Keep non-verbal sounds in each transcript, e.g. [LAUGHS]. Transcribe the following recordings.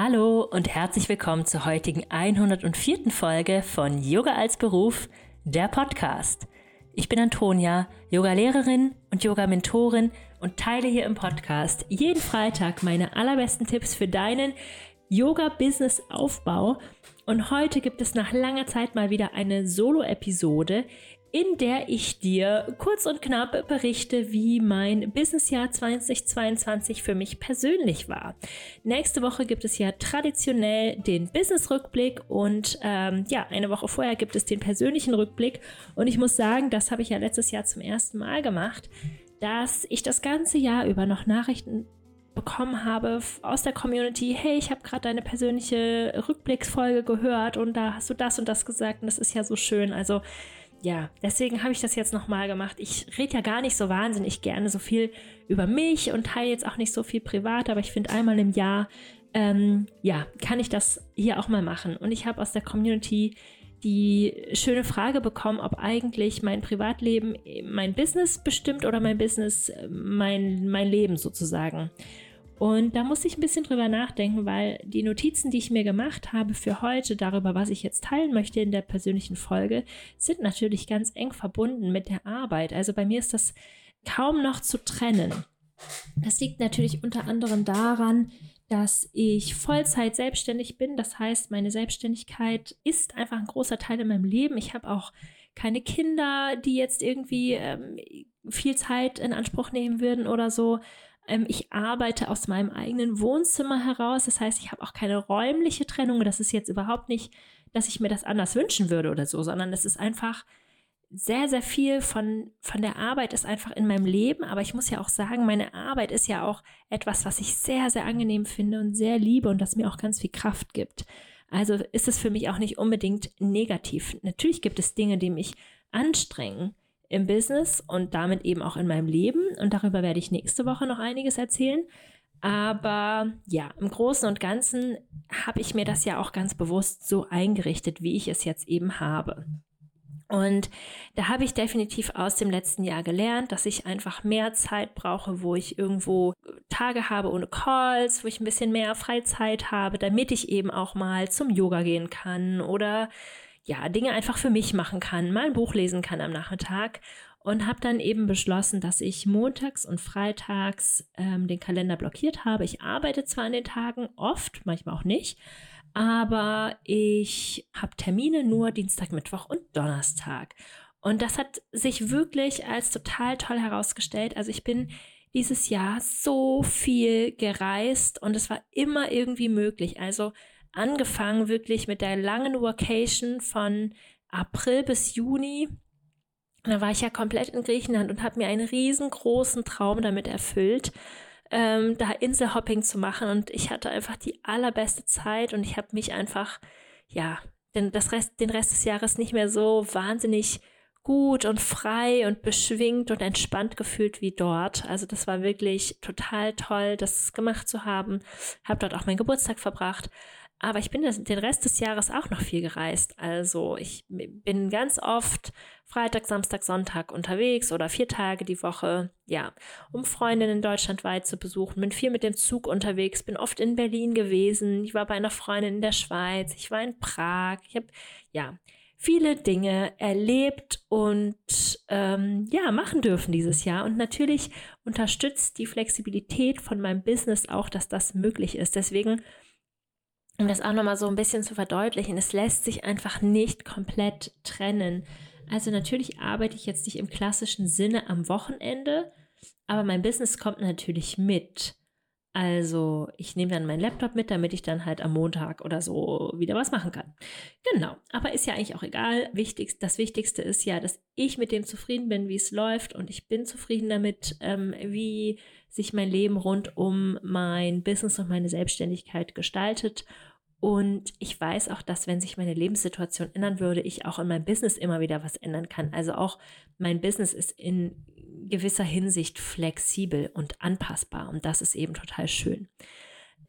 Hallo und herzlich willkommen zur heutigen 104. Folge von Yoga als Beruf, der Podcast. Ich bin Antonia, Yoga-Lehrerin und Yoga-Mentorin und teile hier im Podcast jeden Freitag meine allerbesten Tipps für deinen Yoga-Business-Aufbau. Und heute gibt es nach langer Zeit mal wieder eine Solo-Episode, in der ich dir kurz und knapp berichte, wie mein Businessjahr 2022 für mich persönlich war. Nächste Woche gibt es ja traditionell den Business-Rückblick und ähm, ja, eine Woche vorher gibt es den persönlichen Rückblick. Und ich muss sagen, das habe ich ja letztes Jahr zum ersten Mal gemacht, dass ich das ganze Jahr über noch Nachrichten bekommen habe aus der Community, hey, ich habe gerade deine persönliche Rückblicksfolge gehört und da hast du das und das gesagt und das ist ja so schön. Also ja, deswegen habe ich das jetzt nochmal gemacht. Ich rede ja gar nicht so wahnsinnig gerne so viel über mich und teile jetzt auch nicht so viel privat, aber ich finde einmal im Jahr, ähm, ja, kann ich das hier auch mal machen. Und ich habe aus der Community die schöne Frage bekommen, ob eigentlich mein Privatleben mein Business bestimmt oder mein Business äh, mein, mein Leben sozusagen. Und da musste ich ein bisschen drüber nachdenken, weil die Notizen, die ich mir gemacht habe für heute darüber, was ich jetzt teilen möchte in der persönlichen Folge, sind natürlich ganz eng verbunden mit der Arbeit. Also bei mir ist das kaum noch zu trennen. Das liegt natürlich unter anderem daran, dass ich Vollzeit selbstständig bin. Das heißt, meine Selbstständigkeit ist einfach ein großer Teil in meinem Leben. Ich habe auch keine Kinder, die jetzt irgendwie ähm, viel Zeit in Anspruch nehmen würden oder so. Ähm, ich arbeite aus meinem eigenen Wohnzimmer heraus. Das heißt, ich habe auch keine räumliche Trennung. Das ist jetzt überhaupt nicht, dass ich mir das anders wünschen würde oder so, sondern es ist einfach sehr, sehr viel von, von der Arbeit ist einfach in meinem Leben. Aber ich muss ja auch sagen, meine Arbeit ist ja auch etwas, was ich sehr, sehr angenehm finde und sehr liebe und das mir auch ganz viel Kraft gibt. Also ist es für mich auch nicht unbedingt negativ. Natürlich gibt es Dinge, die mich anstrengen im Business und damit eben auch in meinem Leben. Und darüber werde ich nächste Woche noch einiges erzählen. Aber ja, im Großen und Ganzen habe ich mir das ja auch ganz bewusst so eingerichtet, wie ich es jetzt eben habe. Und da habe ich definitiv aus dem letzten Jahr gelernt, dass ich einfach mehr Zeit brauche, wo ich irgendwo Tage habe ohne Calls, wo ich ein bisschen mehr Freizeit habe, damit ich eben auch mal zum Yoga gehen kann oder ja, Dinge einfach für mich machen kann, mal ein Buch lesen kann am Nachmittag und habe dann eben beschlossen, dass ich montags und freitags ähm, den Kalender blockiert habe. Ich arbeite zwar an den Tagen oft, manchmal auch nicht, aber ich habe Termine nur Dienstag, Mittwoch und Donnerstag. Und das hat sich wirklich als total toll herausgestellt. Also ich bin dieses Jahr so viel gereist und es war immer irgendwie möglich. Also angefangen wirklich mit der langen Vacation von April bis Juni. Da war ich ja komplett in Griechenland und habe mir einen riesengroßen Traum damit erfüllt, ähm, da Inselhopping zu machen. Und ich hatte einfach die allerbeste Zeit und ich habe mich einfach, ja, den, das Rest, den Rest des Jahres nicht mehr so wahnsinnig gut und frei und beschwingt und entspannt gefühlt wie dort. Also das war wirklich total toll, das gemacht zu haben. Habe dort auch meinen Geburtstag verbracht. Aber ich bin den Rest des Jahres auch noch viel gereist. Also ich bin ganz oft Freitag, Samstag, Sonntag unterwegs oder vier Tage die Woche, ja, um Freundinnen deutschlandweit zu besuchen. Bin viel mit dem Zug unterwegs, bin oft in Berlin gewesen. Ich war bei einer Freundin in der Schweiz. Ich war in Prag. Ich habe, ja, viele Dinge erlebt und ähm, ja, machen dürfen dieses Jahr. Und natürlich unterstützt die Flexibilität von meinem Business auch, dass das möglich ist. Deswegen um das auch nochmal so ein bisschen zu verdeutlichen, es lässt sich einfach nicht komplett trennen. Also natürlich arbeite ich jetzt nicht im klassischen Sinne am Wochenende, aber mein Business kommt natürlich mit. Also ich nehme dann meinen Laptop mit, damit ich dann halt am Montag oder so wieder was machen kann. Genau, aber ist ja eigentlich auch egal. Wichtigst, das Wichtigste ist ja, dass ich mit dem zufrieden bin, wie es läuft und ich bin zufrieden damit, ähm, wie sich mein Leben rund um mein Business und meine Selbstständigkeit gestaltet. Und ich weiß auch, dass wenn sich meine Lebenssituation ändern würde, ich auch in meinem Business immer wieder was ändern kann. Also auch mein Business ist in gewisser Hinsicht flexibel und anpassbar. Und das ist eben total schön.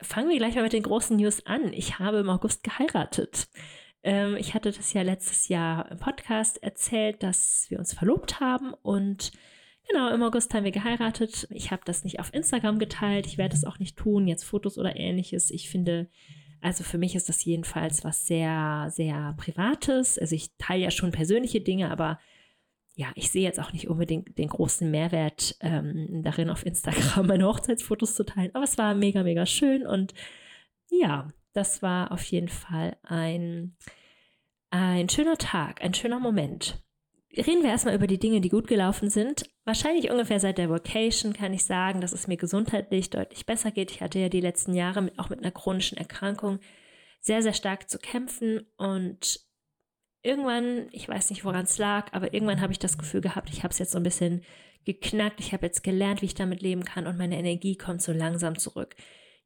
Fangen wir gleich mal mit den großen News an. Ich habe im August geheiratet. Ähm, ich hatte das ja letztes Jahr im Podcast erzählt, dass wir uns verlobt haben und Genau, im August haben wir geheiratet. Ich habe das nicht auf Instagram geteilt. Ich werde es auch nicht tun, jetzt Fotos oder ähnliches. Ich finde, also für mich ist das jedenfalls was sehr, sehr Privates. Also ich teile ja schon persönliche Dinge, aber ja, ich sehe jetzt auch nicht unbedingt den großen Mehrwert ähm, darin, auf Instagram [LAUGHS] meine Hochzeitsfotos zu teilen. Aber es war mega, mega schön und ja, das war auf jeden Fall ein, ein schöner Tag, ein schöner Moment reden wir erstmal über die Dinge, die gut gelaufen sind. Wahrscheinlich ungefähr seit der Vacation kann ich sagen, dass es mir gesundheitlich deutlich besser geht. Ich hatte ja die letzten Jahre auch mit einer chronischen Erkrankung sehr, sehr stark zu kämpfen und irgendwann, ich weiß nicht, woran es lag, aber irgendwann habe ich das Gefühl gehabt, ich habe es jetzt so ein bisschen geknackt. Ich habe jetzt gelernt, wie ich damit leben kann und meine Energie kommt so langsam zurück.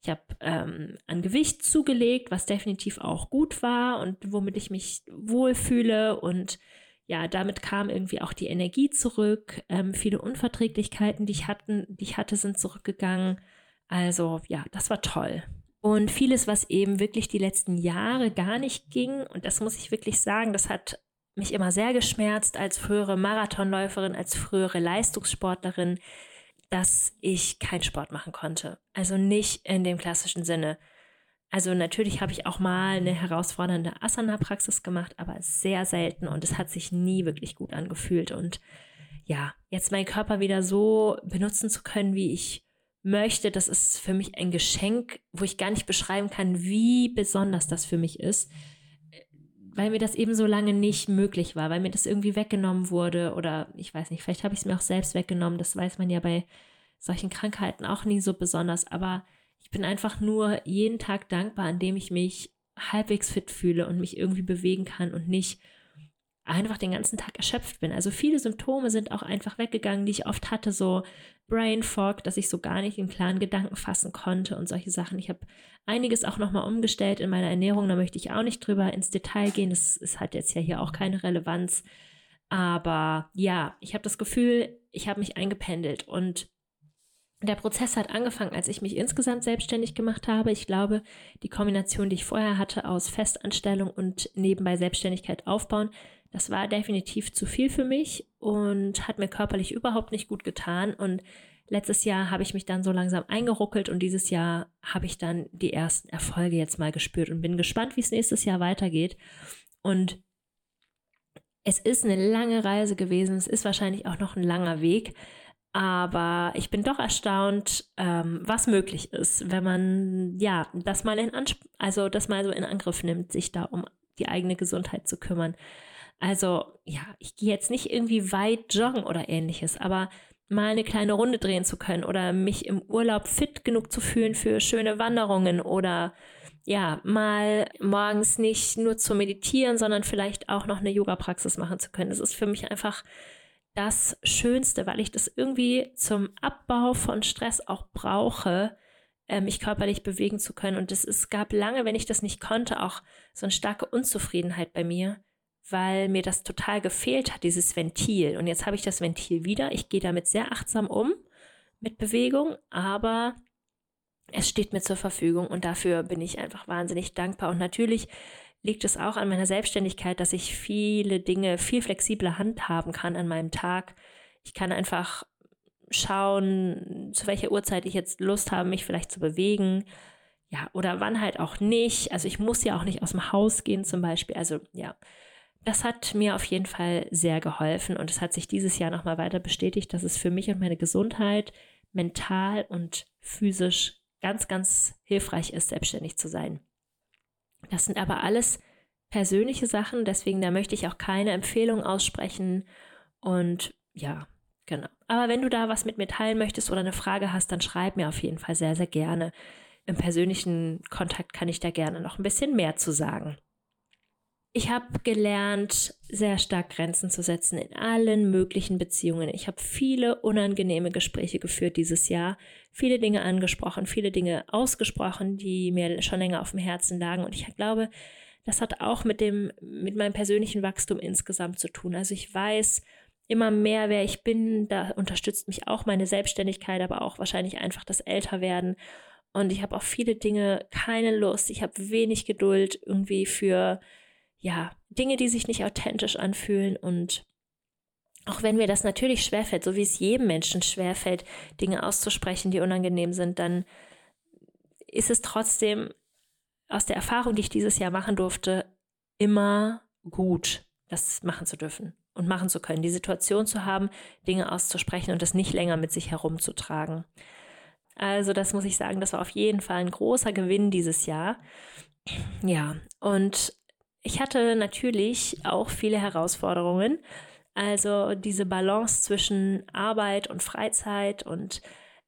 Ich habe ähm, an Gewicht zugelegt, was definitiv auch gut war und womit ich mich wohlfühle und ja, damit kam irgendwie auch die Energie zurück. Ähm, viele Unverträglichkeiten, die ich, hatten, die ich hatte, sind zurückgegangen. Also ja, das war toll. Und vieles, was eben wirklich die letzten Jahre gar nicht ging, und das muss ich wirklich sagen, das hat mich immer sehr geschmerzt als frühere Marathonläuferin, als frühere Leistungssportlerin, dass ich keinen Sport machen konnte. Also nicht in dem klassischen Sinne. Also natürlich habe ich auch mal eine herausfordernde Asana-Praxis gemacht, aber sehr selten und es hat sich nie wirklich gut angefühlt. Und ja, jetzt meinen Körper wieder so benutzen zu können, wie ich möchte, das ist für mich ein Geschenk, wo ich gar nicht beschreiben kann, wie besonders das für mich ist, weil mir das eben so lange nicht möglich war, weil mir das irgendwie weggenommen wurde oder ich weiß nicht, vielleicht habe ich es mir auch selbst weggenommen, das weiß man ja bei solchen Krankheiten auch nie so besonders, aber ich bin einfach nur jeden Tag dankbar, an dem ich mich halbwegs fit fühle und mich irgendwie bewegen kann und nicht einfach den ganzen Tag erschöpft bin. Also viele Symptome sind auch einfach weggegangen, die ich oft hatte, so Brain Fog, dass ich so gar nicht in klaren Gedanken fassen konnte und solche Sachen. Ich habe einiges auch nochmal umgestellt in meiner Ernährung, da möchte ich auch nicht drüber ins Detail gehen, das, das hat jetzt ja hier auch keine Relevanz. Aber ja, ich habe das Gefühl, ich habe mich eingependelt und der Prozess hat angefangen, als ich mich insgesamt selbstständig gemacht habe. Ich glaube, die Kombination, die ich vorher hatte aus Festanstellung und nebenbei Selbstständigkeit aufbauen, das war definitiv zu viel für mich und hat mir körperlich überhaupt nicht gut getan. Und letztes Jahr habe ich mich dann so langsam eingeruckelt und dieses Jahr habe ich dann die ersten Erfolge jetzt mal gespürt und bin gespannt, wie es nächstes Jahr weitergeht. Und es ist eine lange Reise gewesen. Es ist wahrscheinlich auch noch ein langer Weg. Aber ich bin doch erstaunt, ähm, was möglich ist, wenn man ja das mal in Ansp also das mal so in Angriff nimmt, sich da um die eigene Gesundheit zu kümmern. Also ja, ich gehe jetzt nicht irgendwie weit joggen oder ähnliches, aber mal eine kleine Runde drehen zu können oder mich im Urlaub fit genug zu fühlen für schöne Wanderungen oder ja, mal morgens nicht nur zu meditieren, sondern vielleicht auch noch eine Yoga-Praxis machen zu können. Das ist für mich einfach das Schönste, weil ich das irgendwie zum Abbau von Stress auch brauche, äh, mich körperlich bewegen zu können. Und es, es gab lange, wenn ich das nicht konnte, auch so eine starke Unzufriedenheit bei mir, weil mir das total gefehlt hat, dieses Ventil. Und jetzt habe ich das Ventil wieder. Ich gehe damit sehr achtsam um mit Bewegung, aber es steht mir zur Verfügung und dafür bin ich einfach wahnsinnig dankbar. Und natürlich liegt es auch an meiner Selbstständigkeit, dass ich viele Dinge viel flexibler handhaben kann an meinem Tag. Ich kann einfach schauen, zu welcher Uhrzeit ich jetzt Lust habe, mich vielleicht zu bewegen. Ja, oder wann halt auch nicht. Also ich muss ja auch nicht aus dem Haus gehen zum Beispiel. Also ja, das hat mir auf jeden Fall sehr geholfen und es hat sich dieses Jahr nochmal weiter bestätigt, dass es für mich und meine Gesundheit mental und physisch ganz, ganz hilfreich ist, selbstständig zu sein. Das sind aber alles persönliche Sachen, deswegen da möchte ich auch keine Empfehlung aussprechen. Und ja, genau. Aber wenn du da was mit mir teilen möchtest oder eine Frage hast, dann schreib mir auf jeden Fall sehr, sehr gerne. Im persönlichen Kontakt kann ich da gerne noch ein bisschen mehr zu sagen. Ich habe gelernt, sehr stark Grenzen zu setzen in allen möglichen Beziehungen. Ich habe viele unangenehme Gespräche geführt dieses Jahr, viele Dinge angesprochen, viele Dinge ausgesprochen, die mir schon länger auf dem Herzen lagen. Und ich glaube, das hat auch mit dem, mit meinem persönlichen Wachstum insgesamt zu tun. Also ich weiß immer mehr, wer ich bin. Da unterstützt mich auch meine Selbstständigkeit, aber auch wahrscheinlich einfach das Älterwerden. Und ich habe auf viele Dinge keine Lust. Ich habe wenig Geduld irgendwie für ja, Dinge, die sich nicht authentisch anfühlen und auch wenn mir das natürlich schwerfällt, so wie es jedem Menschen schwerfällt, Dinge auszusprechen, die unangenehm sind, dann ist es trotzdem aus der Erfahrung, die ich dieses Jahr machen durfte, immer gut, das machen zu dürfen und machen zu können, die Situation zu haben, Dinge auszusprechen und das nicht länger mit sich herumzutragen. Also das muss ich sagen, das war auf jeden Fall ein großer Gewinn dieses Jahr. Ja, und ich hatte natürlich auch viele Herausforderungen. Also diese Balance zwischen Arbeit und Freizeit und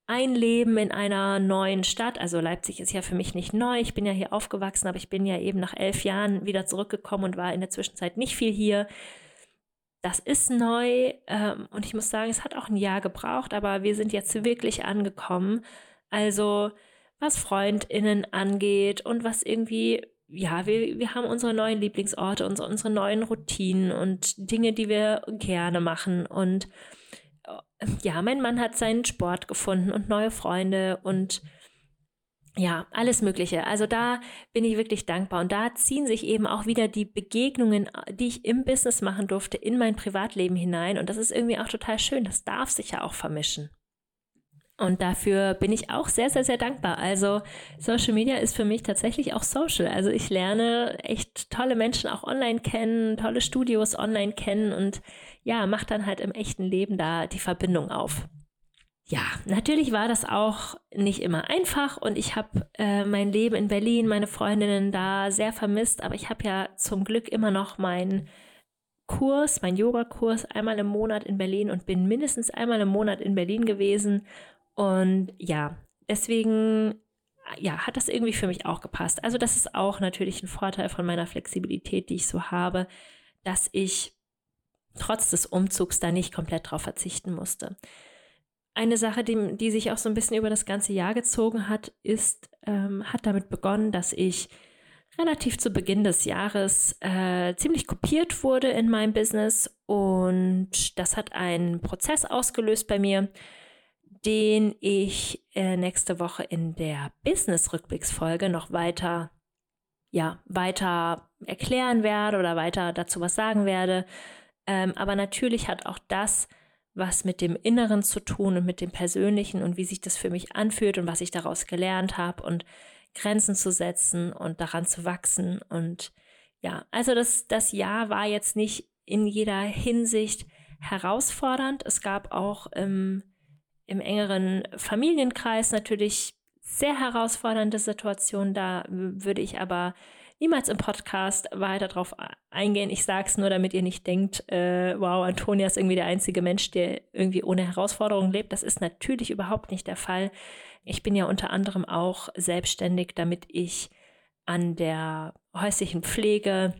Einleben in einer neuen Stadt. Also Leipzig ist ja für mich nicht neu. Ich bin ja hier aufgewachsen, aber ich bin ja eben nach elf Jahren wieder zurückgekommen und war in der Zwischenzeit nicht viel hier. Das ist neu ähm, und ich muss sagen, es hat auch ein Jahr gebraucht, aber wir sind jetzt wirklich angekommen. Also was Freundinnen angeht und was irgendwie, ja, wir, wir haben unsere neuen Lieblingsorte, unsere, unsere neuen Routinen und Dinge, die wir gerne machen. Und äh, ja, mein Mann hat seinen Sport gefunden und neue Freunde und ja, alles Mögliche. Also da bin ich wirklich dankbar. Und da ziehen sich eben auch wieder die Begegnungen, die ich im Business machen durfte, in mein Privatleben hinein. Und das ist irgendwie auch total schön. Das darf sich ja auch vermischen. Und dafür bin ich auch sehr, sehr, sehr dankbar. Also Social Media ist für mich tatsächlich auch Social. Also ich lerne echt tolle Menschen auch online kennen, tolle Studios online kennen und ja, mache dann halt im echten Leben da die Verbindung auf ja, natürlich war das auch nicht immer einfach und ich habe äh, mein Leben in Berlin, meine Freundinnen da sehr vermisst, aber ich habe ja zum Glück immer noch meinen Kurs, meinen Yoga-Kurs einmal im Monat in Berlin und bin mindestens einmal im Monat in Berlin gewesen und ja, deswegen ja, hat das irgendwie für mich auch gepasst. Also das ist auch natürlich ein Vorteil von meiner Flexibilität, die ich so habe, dass ich trotz des Umzugs da nicht komplett drauf verzichten musste. Eine Sache, die, die sich auch so ein bisschen über das ganze Jahr gezogen hat, ist, ähm, hat damit begonnen, dass ich relativ zu Beginn des Jahres äh, ziemlich kopiert wurde in meinem Business und das hat einen Prozess ausgelöst bei mir, den ich äh, nächste Woche in der Business-Rückblicksfolge noch weiter, ja, weiter erklären werde oder weiter dazu was sagen werde. Ähm, aber natürlich hat auch das was mit dem Inneren zu tun und mit dem Persönlichen und wie sich das für mich anfühlt und was ich daraus gelernt habe und Grenzen zu setzen und daran zu wachsen. Und ja, also das, das Jahr war jetzt nicht in jeder Hinsicht herausfordernd. Es gab auch im, im engeren Familienkreis natürlich sehr herausfordernde Situationen. Da würde ich aber niemals im Podcast weiter drauf eingehen. Ich sage es nur, damit ihr nicht denkt, äh, wow, Antonia ist irgendwie der einzige Mensch, der irgendwie ohne Herausforderungen lebt. Das ist natürlich überhaupt nicht der Fall. Ich bin ja unter anderem auch selbstständig, damit ich an der häuslichen Pflege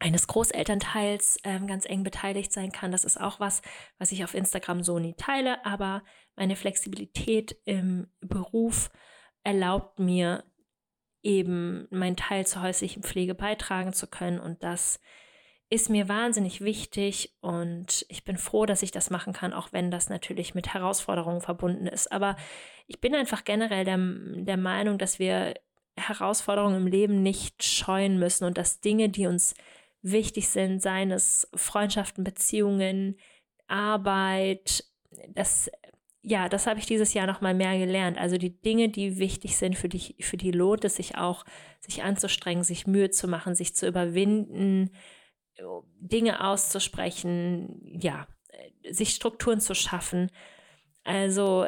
eines Großelternteils ähm, ganz eng beteiligt sein kann. Das ist auch was, was ich auf Instagram so nie teile, aber meine Flexibilität im Beruf erlaubt mir eben meinen Teil zur häuslichen Pflege beitragen zu können. Und das ist mir wahnsinnig wichtig und ich bin froh, dass ich das machen kann, auch wenn das natürlich mit Herausforderungen verbunden ist. Aber ich bin einfach generell der, der Meinung, dass wir Herausforderungen im Leben nicht scheuen müssen und dass Dinge, die uns wichtig sind, seien es Freundschaften, Beziehungen, Arbeit, das ja, das habe ich dieses Jahr noch mal mehr gelernt. Also die Dinge, die wichtig sind, für die, für die lohnt es sich auch, sich anzustrengen, sich Mühe zu machen, sich zu überwinden, Dinge auszusprechen, ja, sich Strukturen zu schaffen. Also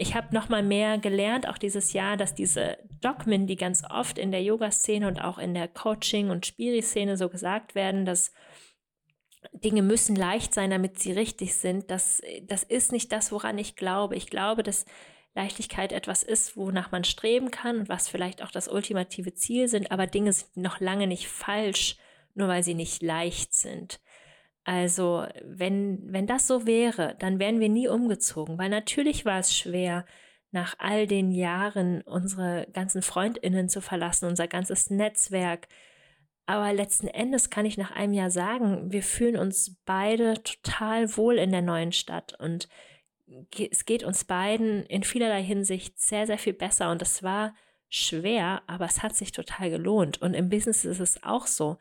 ich habe noch mal mehr gelernt, auch dieses Jahr, dass diese Dogmen, die ganz oft in der Yoga-Szene und auch in der Coaching- und Spiri-Szene so gesagt werden, dass Dinge müssen leicht sein, damit sie richtig sind. Das, das ist nicht das, woran ich glaube. Ich glaube, dass Leichtigkeit etwas ist, wonach man streben kann und was vielleicht auch das ultimative Ziel sind, aber Dinge sind noch lange nicht falsch, nur weil sie nicht leicht sind. Also, wenn, wenn das so wäre, dann wären wir nie umgezogen, weil natürlich war es schwer, nach all den Jahren unsere ganzen Freundinnen zu verlassen, unser ganzes Netzwerk, aber letzten Endes kann ich nach einem Jahr sagen, wir fühlen uns beide total wohl in der neuen Stadt und es geht uns beiden in vielerlei Hinsicht sehr, sehr viel besser. Und es war schwer, aber es hat sich total gelohnt. Und im Business ist es auch so.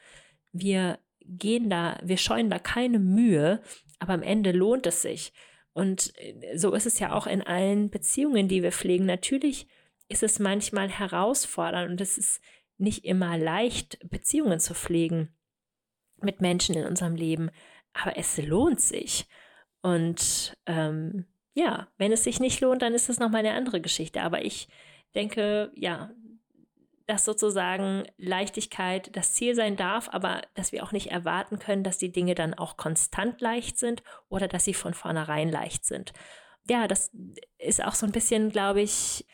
Wir gehen da, wir scheuen da keine Mühe, aber am Ende lohnt es sich. Und äh, so ist es ja auch in allen Beziehungen, die wir pflegen. Natürlich ist es manchmal herausfordernd und es ist nicht immer leicht, Beziehungen zu pflegen mit Menschen in unserem Leben, aber es lohnt sich. Und ähm, ja, wenn es sich nicht lohnt, dann ist das nochmal eine andere Geschichte. Aber ich denke, ja, dass sozusagen Leichtigkeit das Ziel sein darf, aber dass wir auch nicht erwarten können, dass die Dinge dann auch konstant leicht sind oder dass sie von vornherein leicht sind. Ja, das ist auch so ein bisschen, glaube ich,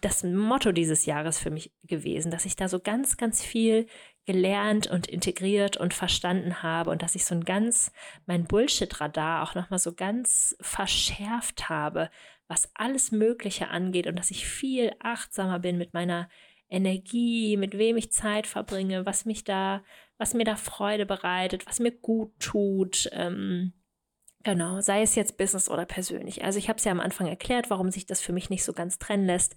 das Motto dieses Jahres für mich gewesen, dass ich da so ganz, ganz viel gelernt und integriert und verstanden habe und dass ich so ein ganz, mein Bullshit-Radar auch nochmal so ganz verschärft habe, was alles Mögliche angeht und dass ich viel achtsamer bin mit meiner Energie, mit wem ich Zeit verbringe, was mich da, was mir da Freude bereitet, was mir gut tut. Ähm, genau, sei es jetzt Business oder persönlich. Also ich habe es ja am Anfang erklärt, warum sich das für mich nicht so ganz trennen lässt.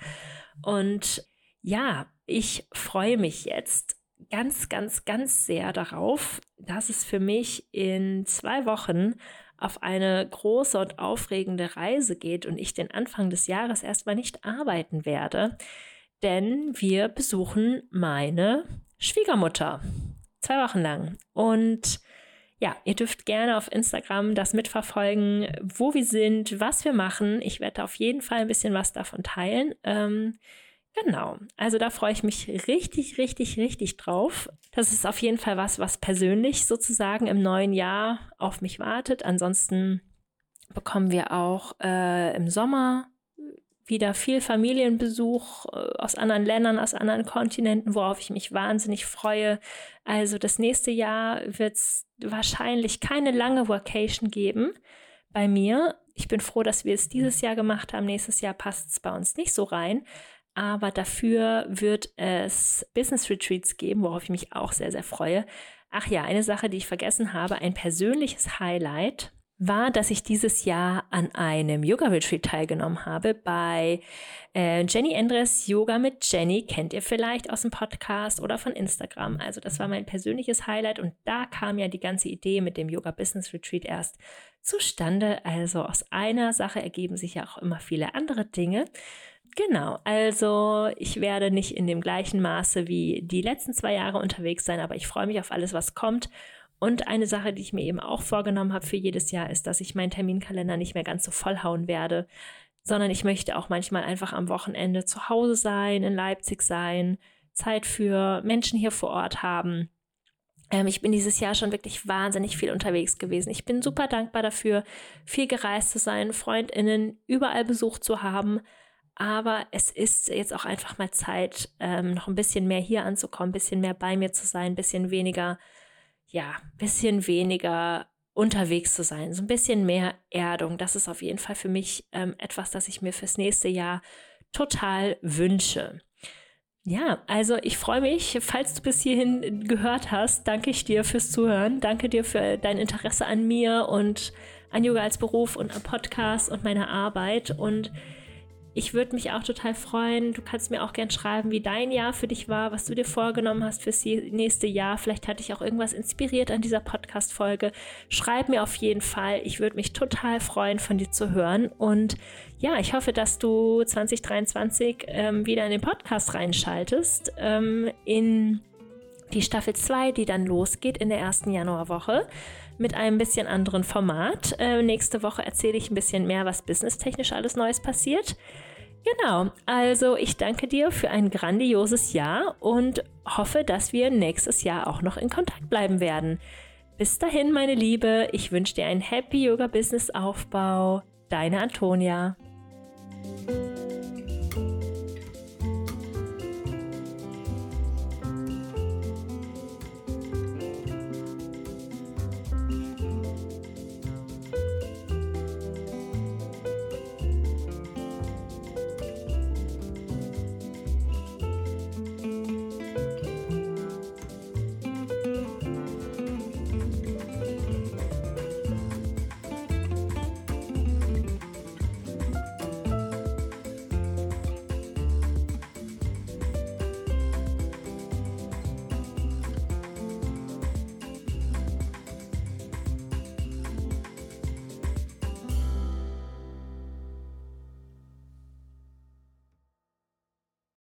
Und ja, ich freue mich jetzt ganz, ganz, ganz sehr darauf, dass es für mich in zwei Wochen auf eine große und aufregende Reise geht und ich den Anfang des Jahres erstmal nicht arbeiten werde denn wir besuchen meine Schwiegermutter. Zwei Wochen lang. Und ja, ihr dürft gerne auf Instagram das mitverfolgen, wo wir sind, was wir machen. Ich werde auf jeden Fall ein bisschen was davon teilen. Ähm, genau. Also da freue ich mich richtig, richtig, richtig drauf. Das ist auf jeden Fall was, was persönlich sozusagen im neuen Jahr auf mich wartet. Ansonsten bekommen wir auch äh, im Sommer wieder viel Familienbesuch äh, aus anderen Ländern, aus anderen Kontinenten, worauf ich mich wahnsinnig freue. Also das nächste Jahr wird es wahrscheinlich keine lange Vacation geben bei mir. Ich bin froh, dass wir es dieses Jahr gemacht haben. Nächstes Jahr passt es bei uns nicht so rein. Aber dafür wird es Business Retreats geben, worauf ich mich auch sehr, sehr freue. Ach ja, eine Sache, die ich vergessen habe, ein persönliches Highlight war, dass ich dieses Jahr an einem Yoga-Retreat teilgenommen habe bei äh, Jenny Endres Yoga mit Jenny. Kennt ihr vielleicht aus dem Podcast oder von Instagram. Also das war mein persönliches Highlight und da kam ja die ganze Idee mit dem Yoga-Business-Retreat erst zustande. Also aus einer Sache ergeben sich ja auch immer viele andere Dinge. Genau, also ich werde nicht in dem gleichen Maße wie die letzten zwei Jahre unterwegs sein, aber ich freue mich auf alles, was kommt und eine Sache, die ich mir eben auch vorgenommen habe für jedes Jahr, ist, dass ich meinen Terminkalender nicht mehr ganz so vollhauen werde, sondern ich möchte auch manchmal einfach am Wochenende zu Hause sein, in Leipzig sein, Zeit für Menschen hier vor Ort haben. Ähm, ich bin dieses Jahr schon wirklich wahnsinnig viel unterwegs gewesen. Ich bin super dankbar dafür, viel gereist zu sein, Freundinnen überall besucht zu haben. Aber es ist jetzt auch einfach mal Zeit, ähm, noch ein bisschen mehr hier anzukommen, ein bisschen mehr bei mir zu sein, ein bisschen weniger ja, bisschen weniger unterwegs zu sein, so ein bisschen mehr Erdung. Das ist auf jeden Fall für mich ähm, etwas, das ich mir fürs nächste Jahr total wünsche. Ja, also ich freue mich, falls du bis hierhin gehört hast, danke ich dir fürs Zuhören. Danke dir für dein Interesse an mir und an Yoga als Beruf und am Podcast und meiner Arbeit. Und ich würde mich auch total freuen. Du kannst mir auch gern schreiben, wie dein Jahr für dich war, was du dir vorgenommen hast fürs nächste Jahr. Vielleicht hat dich auch irgendwas inspiriert an dieser Podcast-Folge. Schreib mir auf jeden Fall. Ich würde mich total freuen, von dir zu hören. Und ja, ich hoffe, dass du 2023 ähm, wieder in den Podcast reinschaltest. Ähm, in die Staffel 2, die dann losgeht in der ersten Januarwoche mit einem bisschen anderen Format. Äh, nächste Woche erzähle ich ein bisschen mehr, was businesstechnisch alles Neues passiert. Genau, also ich danke dir für ein grandioses Jahr und hoffe, dass wir nächstes Jahr auch noch in Kontakt bleiben werden. Bis dahin, meine Liebe, ich wünsche dir einen Happy Yoga Business Aufbau. Deine Antonia.